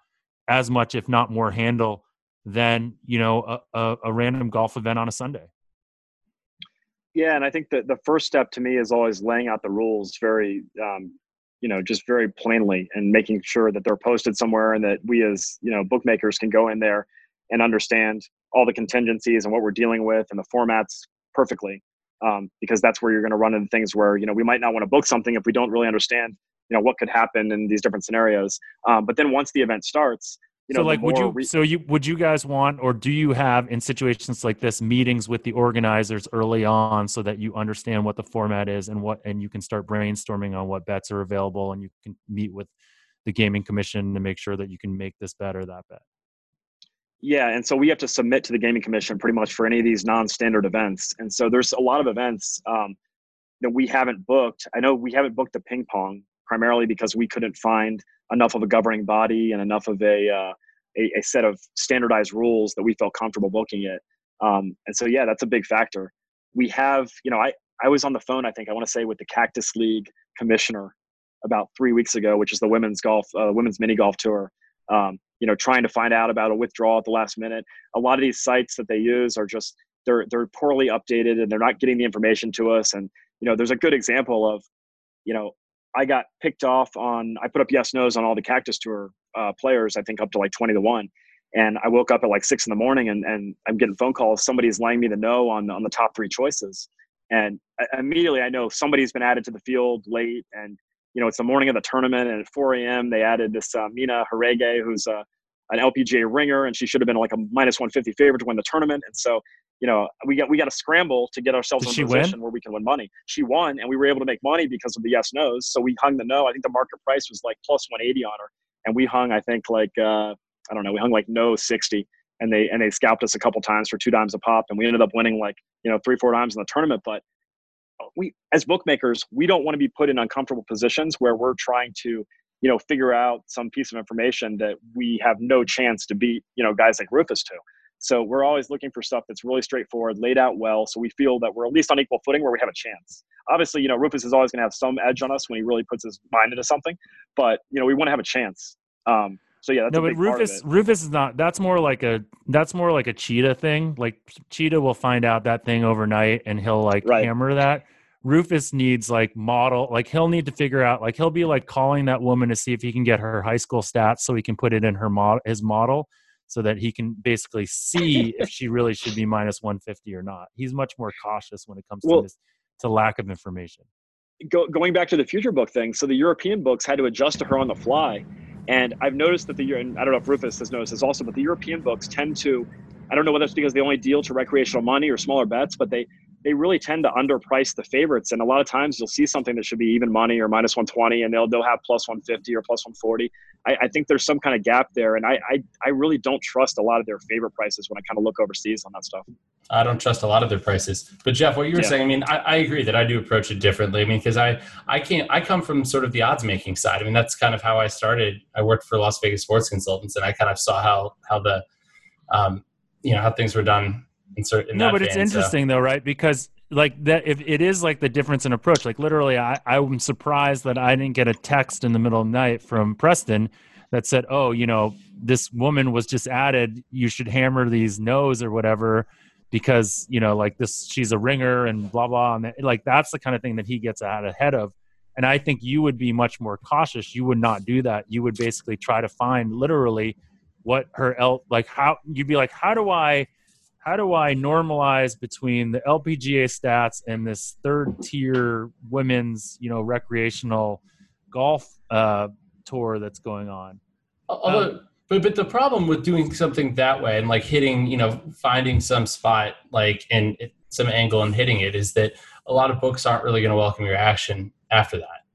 as much, if not more, handle than you know a, a, a, random golf event on a Sunday. Yeah, and I think that the first step to me is always laying out the rules very, um, you know, just very plainly and making sure that they're posted somewhere and that we as you know bookmakers can go in there and understand all the contingencies and what we're dealing with and the formats perfectly. Um, because that's where you're going to run into things where you know we might not want to book something if we don't really understand you know what could happen in these different scenarios. Um, but then once the event starts, you know, so like would you re- so you would you guys want or do you have in situations like this meetings with the organizers early on so that you understand what the format is and what and you can start brainstorming on what bets are available and you can meet with the gaming commission to make sure that you can make this bet or that bet? Yeah and so we have to submit to the gaming commission pretty much for any of these non-standard events and so there's a lot of events um, that we haven't booked. I know we haven't booked the ping pong primarily because we couldn't find enough of a governing body and enough of a, uh, a, a, set of standardized rules that we felt comfortable booking it. Um, and so, yeah, that's a big factor. We have, you know, I, I was on the phone, I think I want to say with the Cactus League commissioner about three weeks ago, which is the women's golf, uh, women's mini golf tour. Um, you know, trying to find out about a withdrawal at the last minute. A lot of these sites that they use are just they're they're poorly updated and they're not getting the information to us. And you know, there's a good example of, you know, I got picked off on. I put up yes nos on all the Cactus Tour uh, players. I think up to like twenty to one. And I woke up at like six in the morning, and, and I'm getting phone calls. Somebody's laying me the no on on the top three choices, and immediately I know somebody's been added to the field late. And you know it's the morning of the tournament, and at 4 a.m. they added this uh, Mina Harigae, who's a an LPGA ringer, and she should have been like a minus 150 favorite to win the tournament. And so you know, we got we got to scramble to get ourselves Did in a position win? where we can win money. She won, and we were able to make money because of the yes nos. So we hung the no. I think the market price was like plus 180 on her, and we hung I think like uh, I don't know, we hung like no 60, and they and they scalped us a couple times for two dimes a pop, and we ended up winning like you know three four times in the tournament. But we as bookmakers, we don't want to be put in uncomfortable positions where we're trying to you know figure out some piece of information that we have no chance to beat you know guys like Rufus to. So we're always looking for stuff that's really straightforward, laid out well, so we feel that we're at least on equal footing where we have a chance. Obviously, you know, Rufus is always going to have some edge on us when he really puts his mind into something, but you know, we want to have a chance. Um, so yeah, no, but Rufus, Rufus is not. That's more like a that's more like a cheetah thing. Like cheetah will find out that thing overnight and he'll like right. hammer that. Rufus needs like model, like he'll need to figure out, like he'll be like calling that woman to see if he can get her high school stats so he can put it in her model, his model so that he can basically see if she really should be minus 150 or not. He's much more cautious when it comes well, to this, to lack of information. Go, going back to the future book thing, so the European books had to adjust to her on the fly. And I've noticed that the, and I don't know if Rufus has noticed this also, but the European books tend to, I don't know whether it's because they only deal to recreational money or smaller bets, but they, they really tend to underprice the favorites. And a lot of times you'll see something that should be even money or minus 120 and they'll, they'll have plus 150 or plus 140. I, I think there's some kind of gap there. And I, I, I really don't trust a lot of their favorite prices when I kind of look overseas on that stuff. I don't trust a lot of their prices. But Jeff, what you were yeah. saying, I mean, I, I, agree that I do approach it differently. I mean, because I, I can't, I come from sort of the odds making side. I mean, that's kind of how I started. I worked for Las Vegas Sports Consultants and I kind of saw how, how the, um, you know, how things were done in. No, but vein, it's interesting so. though, right? Because like that if it is like the difference in approach like literally i i'm surprised that i didn't get a text in the middle of the night from preston that said oh you know this woman was just added you should hammer these no's or whatever because you know like this she's a ringer and blah blah and like that's the kind of thing that he gets out ahead of and i think you would be much more cautious you would not do that you would basically try to find literally what her el like how you'd be like how do i how do I normalize between the LPGA stats and this third tier women's, you know, recreational golf uh, tour that's going on? Although, um, but but the problem with doing something that way and like hitting, you know, finding some spot like in some angle and hitting it is that a lot of books aren't really going to welcome your action after that.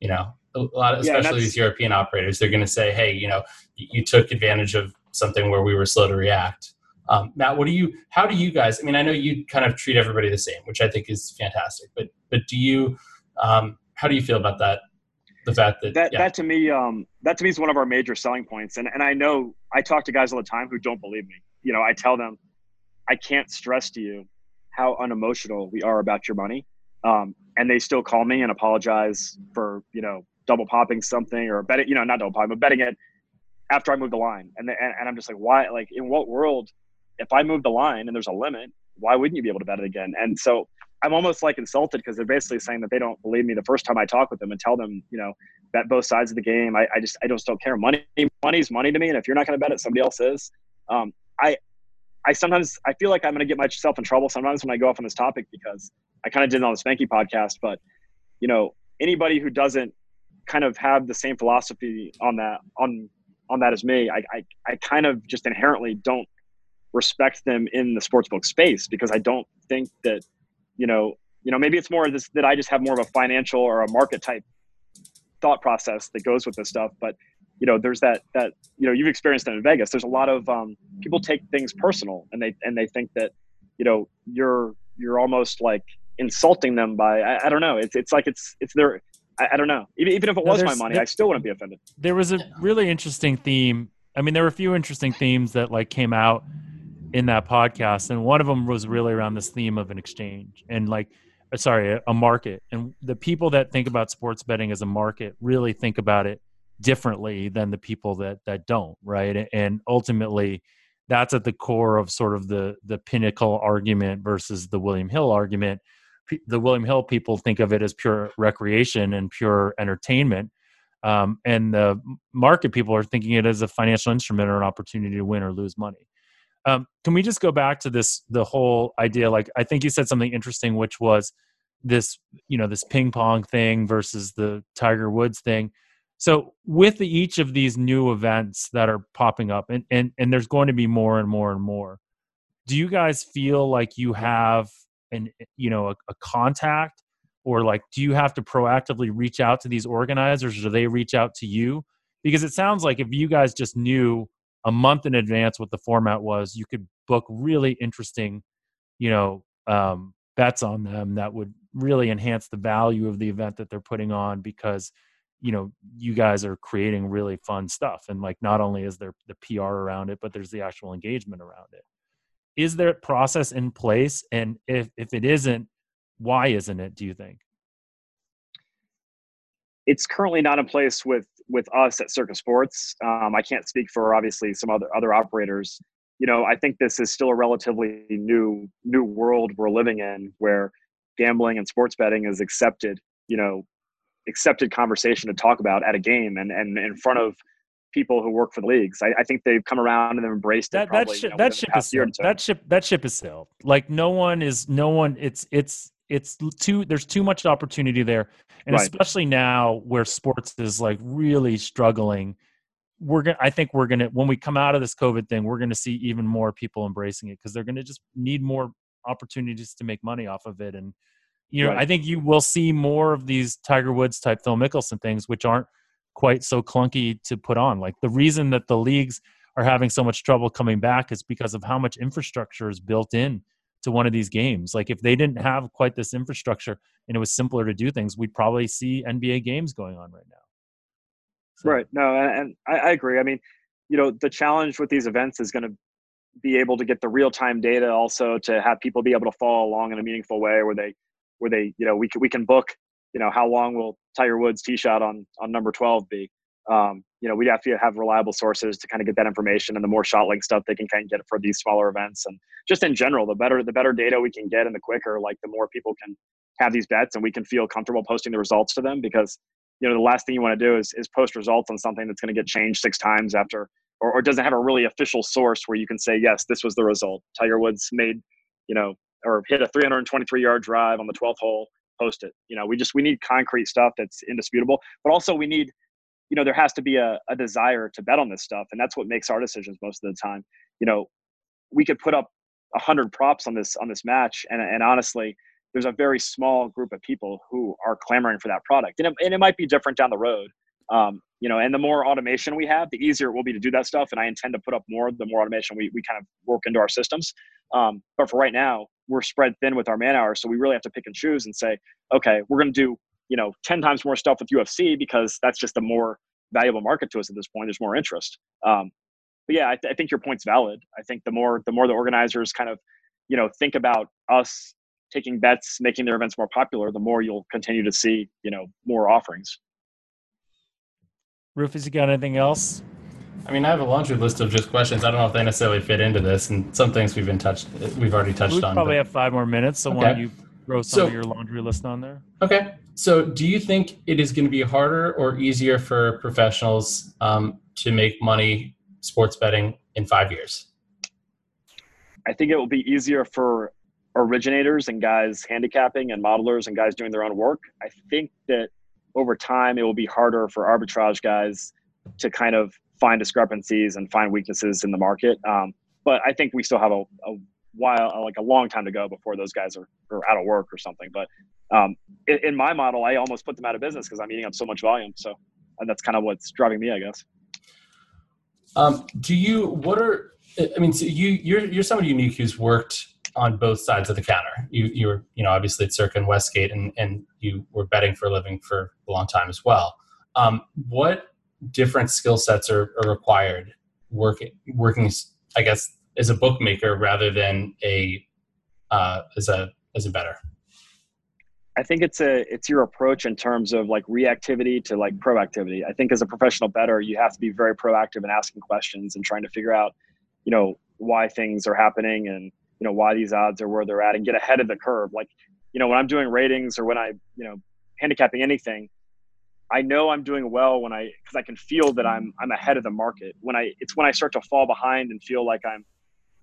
You know, a lot, of, especially yeah, these European operators, they're going to say, "Hey, you know, you took advantage of something where we were slow to react." Um, Matt, what do you? How do you guys? I mean, I know you kind of treat everybody the same, which I think is fantastic. But but do you? Um, how do you feel about that? The fact that that, yeah. that to me, um, that to me is one of our major selling points. And and I know I talk to guys all the time who don't believe me. You know, I tell them, I can't stress to you how unemotional we are about your money. Um, and they still call me and apologize for you know double popping something or betting, you know, not double popping, but betting it after I move the line. And, the, and, and I'm just like, why? Like, in what world if I move the line and there's a limit, why wouldn't you be able to bet it again? And so I'm almost like insulted because they're basically saying that they don't believe me the first time I talk with them and tell them, you know, bet both sides of the game. I, I just I just don't care. Money money's money to me, and if you're not going to bet it, somebody else is. Um, I I sometimes I feel like I'm going to get myself in trouble sometimes when I go off on this topic because I kind of did it on the Spanky podcast, but you know anybody who doesn't kind of have the same philosophy on that on on that as me. I, I, I kind of just inherently don't respect them in the sportsbook space because I don't think that, you know, you know, maybe it's more this that I just have more of a financial or a market type thought process that goes with this stuff. But you know, there's that that you know you've experienced it in Vegas. There's a lot of um, people take things personal and they and they think that you know you're you're almost like insulting them by I, I don't know. It's it's like it's it's their I, I don't know. Even, even if it was my money, there, I still wouldn't be offended. There was a really interesting theme. I mean, there were a few interesting themes that like came out in that podcast, and one of them was really around this theme of an exchange and like, uh, sorry, a, market. And the people that think about sports betting as a market really think about it differently than the people that that don't, right? And ultimately, that's at the core of sort of the the pinnacle argument versus the William Hill argument the William Hill people think of it as pure recreation and pure entertainment. Um, and the market people are thinking it as a financial instrument or an opportunity to win or lose money. Um, can we just go back to this the whole idea? Like I think you said something interesting, which was this you know this ping pong thing versus the Tiger Woods thing. So with the, each of these new events that are popping up, and and and there's going to be more and more and more. Do you guys feel like you have an you know a, a contact or like do you have to proactively reach out to these organizers or do they reach out to you because it sounds like if you guys just knew a month in advance what the format was you could book really interesting you know um, bets on them that would really enhance the value of the event that they're putting on because you know you guys are creating really fun stuff and like not only is there the pr around it but there's the actual engagement around it. Is there a process in place? And if if it isn't why isn't it do you think? It's currently not in place with with us at Circa sports um, i can't speak for obviously some other other operators you know i think this is still a relatively new new world we're living in where gambling and sports betting is accepted you know accepted conversation to talk about at a game and and in front of people who work for the leagues. I, I think they've come around and they've embraced that. It probably, that ship, you know, that ship is sailed. that ship that ship is sailed. Like no one is no one. It's it's it's too. There's too much opportunity there, and right. especially now where sports is like really struggling. We're gonna. I think we're gonna when we come out of this COVID thing, we're gonna see even more people embracing it because they're gonna just need more opportunities to make money off of it and you know right. i think you will see more of these tiger woods type phil mickelson things which aren't quite so clunky to put on. Like the reason that the leagues are having so much trouble coming back is because of how much infrastructure is built in to one of these games. Like if they didn't have quite this infrastructure and it was simpler to do things, we'd probably see NBA games going on right now. So. Right. No, and I, agree. I mean, you know, the challenge with these events is going to be able to get the real time data also to have people be able to follow along in a meaningful way where they where they you know we can we can book you know, how long will Tiger Woods tee shot on on number 12 be? Um, you know, we'd have to have reliable sources to kind of get that information, and the more shot link stuff they can kind of get for these smaller events, and just in general, the better the better data we can get, and the quicker, like the more people can have these bets, and we can feel comfortable posting the results to them because you know the last thing you want to do is is post results on something that's going to get changed six times after, or, or doesn't have a really official source where you can say yes, this was the result. Tiger Woods made, you know, or hit a 323 yard drive on the 12th hole post it. You know, we just we need concrete stuff that's indisputable, but also we need, you know, there has to be a, a desire to bet on this stuff, and that's what makes our decisions most of the time. You know, we could put up a hundred props on this on this match, and and honestly, there's a very small group of people who are clamoring for that product, and it, and it might be different down the road. Um, you know, and the more automation we have, the easier it will be to do that stuff. And I intend to put up more the more automation we, we kind of work into our systems. Um, but for right now, we're spread thin with our man hours, so we really have to pick and choose and say, okay, we're going to do you know 10 times more stuff with UFC because that's just a more valuable market to us at this point. There's more interest. Um, but yeah, I, th- I think your point's valid. I think the more the more the organizers kind of you know think about us taking bets, making their events more popular, the more you'll continue to see you know more offerings. Rufus, you got anything else? I mean, I have a laundry list of just questions. I don't know if they necessarily fit into this, and some things we've been touched, we've already touched we on. Probably but... have five more minutes, so okay. why don't you throw some so, of your laundry list on there? Okay. So, do you think it is going to be harder or easier for professionals um, to make money sports betting in five years? I think it will be easier for originators and guys handicapping and modelers and guys doing their own work. I think that over time it will be harder for arbitrage guys to kind of find discrepancies and find weaknesses in the market. Um, but I think we still have a, a, while, like a long time to go before those guys are, are out of work or something. But um, in, in, my model, I almost put them out of business because I'm eating up so much volume. So that's kind of what's driving me, I guess. Um, do you? What are? I mean, so you you're you're somebody unique who's worked on both sides of the counter. You you were you know obviously at Circa and Westgate, and and you were betting for a living for a long time as well. Um, what different skill sets are, are required working working I guess as a bookmaker rather than a uh, as a as a better. I think it's a it's your approach in terms of like reactivity to like proactivity. I think as a professional better, you have to be very proactive in asking questions and trying to figure out, you know, why things are happening and you know why these odds are where they're at and get ahead of the curve. Like, you know, when I'm doing ratings or when I, you know, handicapping anything, I know I'm doing well when I because I can feel that I'm I'm ahead of the market. When I it's when I start to fall behind and feel like I'm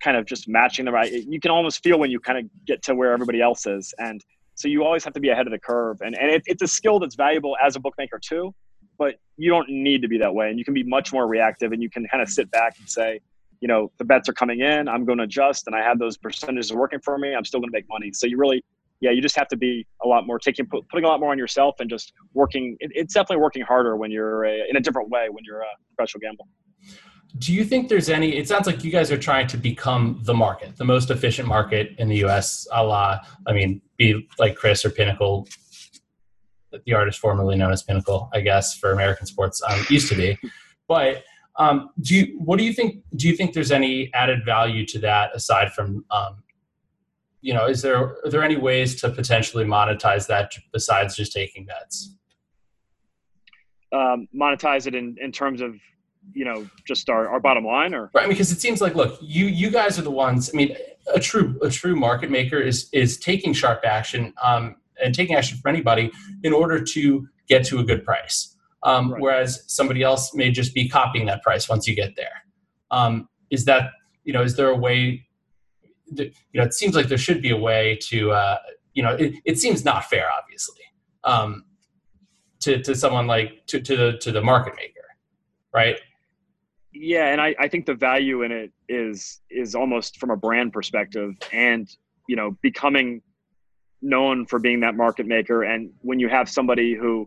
kind of just matching the right. You can almost feel when you kind of get to where everybody else is, and so you always have to be ahead of the curve. And and it, it's a skill that's valuable as a bookmaker too, but you don't need to be that way, and you can be much more reactive, and you can kind of sit back and say, you know, the bets are coming in, I'm going to adjust, and I have those percentages working for me. I'm still going to make money. So you really yeah, you just have to be a lot more taking putting a lot more on yourself and just working. It, it's definitely working harder when you're a, in a different way when you're a professional gambler. Do you think there's any? It sounds like you guys are trying to become the market, the most efficient market in the U.S. A la, I mean, be like CRIS or Pinnacle, the artist formerly known as Pinnacle, I guess, for American sports um, used to be. But um, do you? What do you think? Do you think there's any added value to that aside from um, you know, is there are there any ways to potentially monetize that besides just taking bets? Um, monetize it in, in terms of you know just our, our bottom line or right because it seems like look you you guys are the ones i mean a true a true market maker is is taking sharp action um, and taking action for anybody in order to get to a good price um, right. whereas somebody else may just be copying that price once you get there um, is that you know is there a way you know, it seems like there should be a way to, uh, you know, it, it seems not fair, obviously, um, to to someone like to to the to the market maker, right? Yeah, and I, I think the value in it is is almost from a brand perspective, and you know, becoming known for being that market maker. And when you have somebody who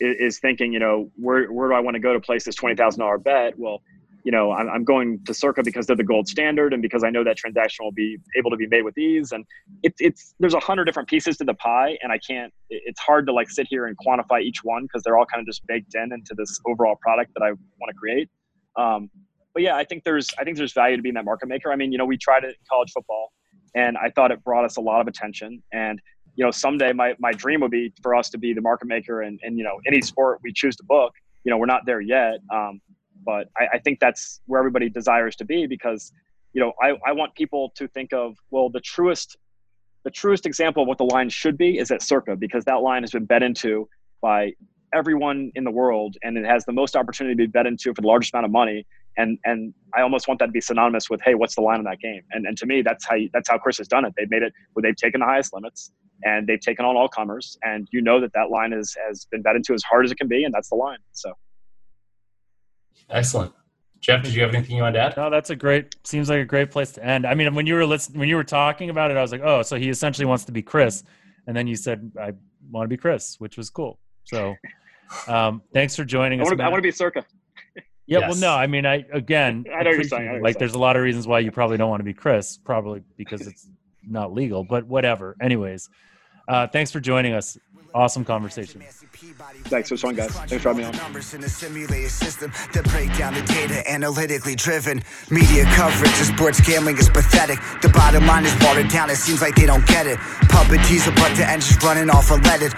is thinking, you know, where where do I want to go to place this twenty thousand dollar bet? Well, you know, I'm, I'm going to Circa because they're the gold standard and because I know that transaction will be able to be made with ease. And it's, it's, there's a hundred different pieces to the pie and I can't, it's hard to like sit here and quantify each one because they're all kind of just baked in into this overall product that I want to create. Um, but yeah, I think there's, I think there's value to being that market maker. I mean, you know, we tried it in college football and I thought it brought us a lot of attention and, you know, someday my, my dream would be for us to be the market maker and, and, you know, any sport we choose to book, you know, we're not there yet. Um, but I, I think that's where everybody desires to be because you know I, I want people to think of well the truest the truest example of what the line should be is at circa because that line has been bet into by everyone in the world and it has the most opportunity to be bet into for the largest amount of money and and I almost want that to be synonymous with hey what's the line on that game and and to me that's how you, that's how CRIS has done it they've made it where they've taken the highest limits and they've taken on all comers and you know that that line is has been bet into as hard as it can be and that's the line so Excellent. Jeff, did you have anything you want to add? No, that's a great. Seems like a great place to end. I mean, when you were listening, when you were talking about it, I was like, oh, so he essentially wants to be CRIS, and then you said, I want to be CRIS, which was cool. So, um, thanks for joining I us. Want to, I want to be Circa. Yeah, yes. well, no, I mean, I again, I know you're saying. like, there's a lot of reasons why you probably don't want to be CRIS, probably because it's not legal, but whatever. Anyways, uh, thanks for joining us. Awesome conversation. Thanks. for fun, guys. Thanks for having me on. Numbers in a simulated system that break down the data analytically driven. Media coverage of sports gambling is pathetic. The bottom line is watered down. It seems like they don't get it. Puppet teaser, but the engine's running off unleaded.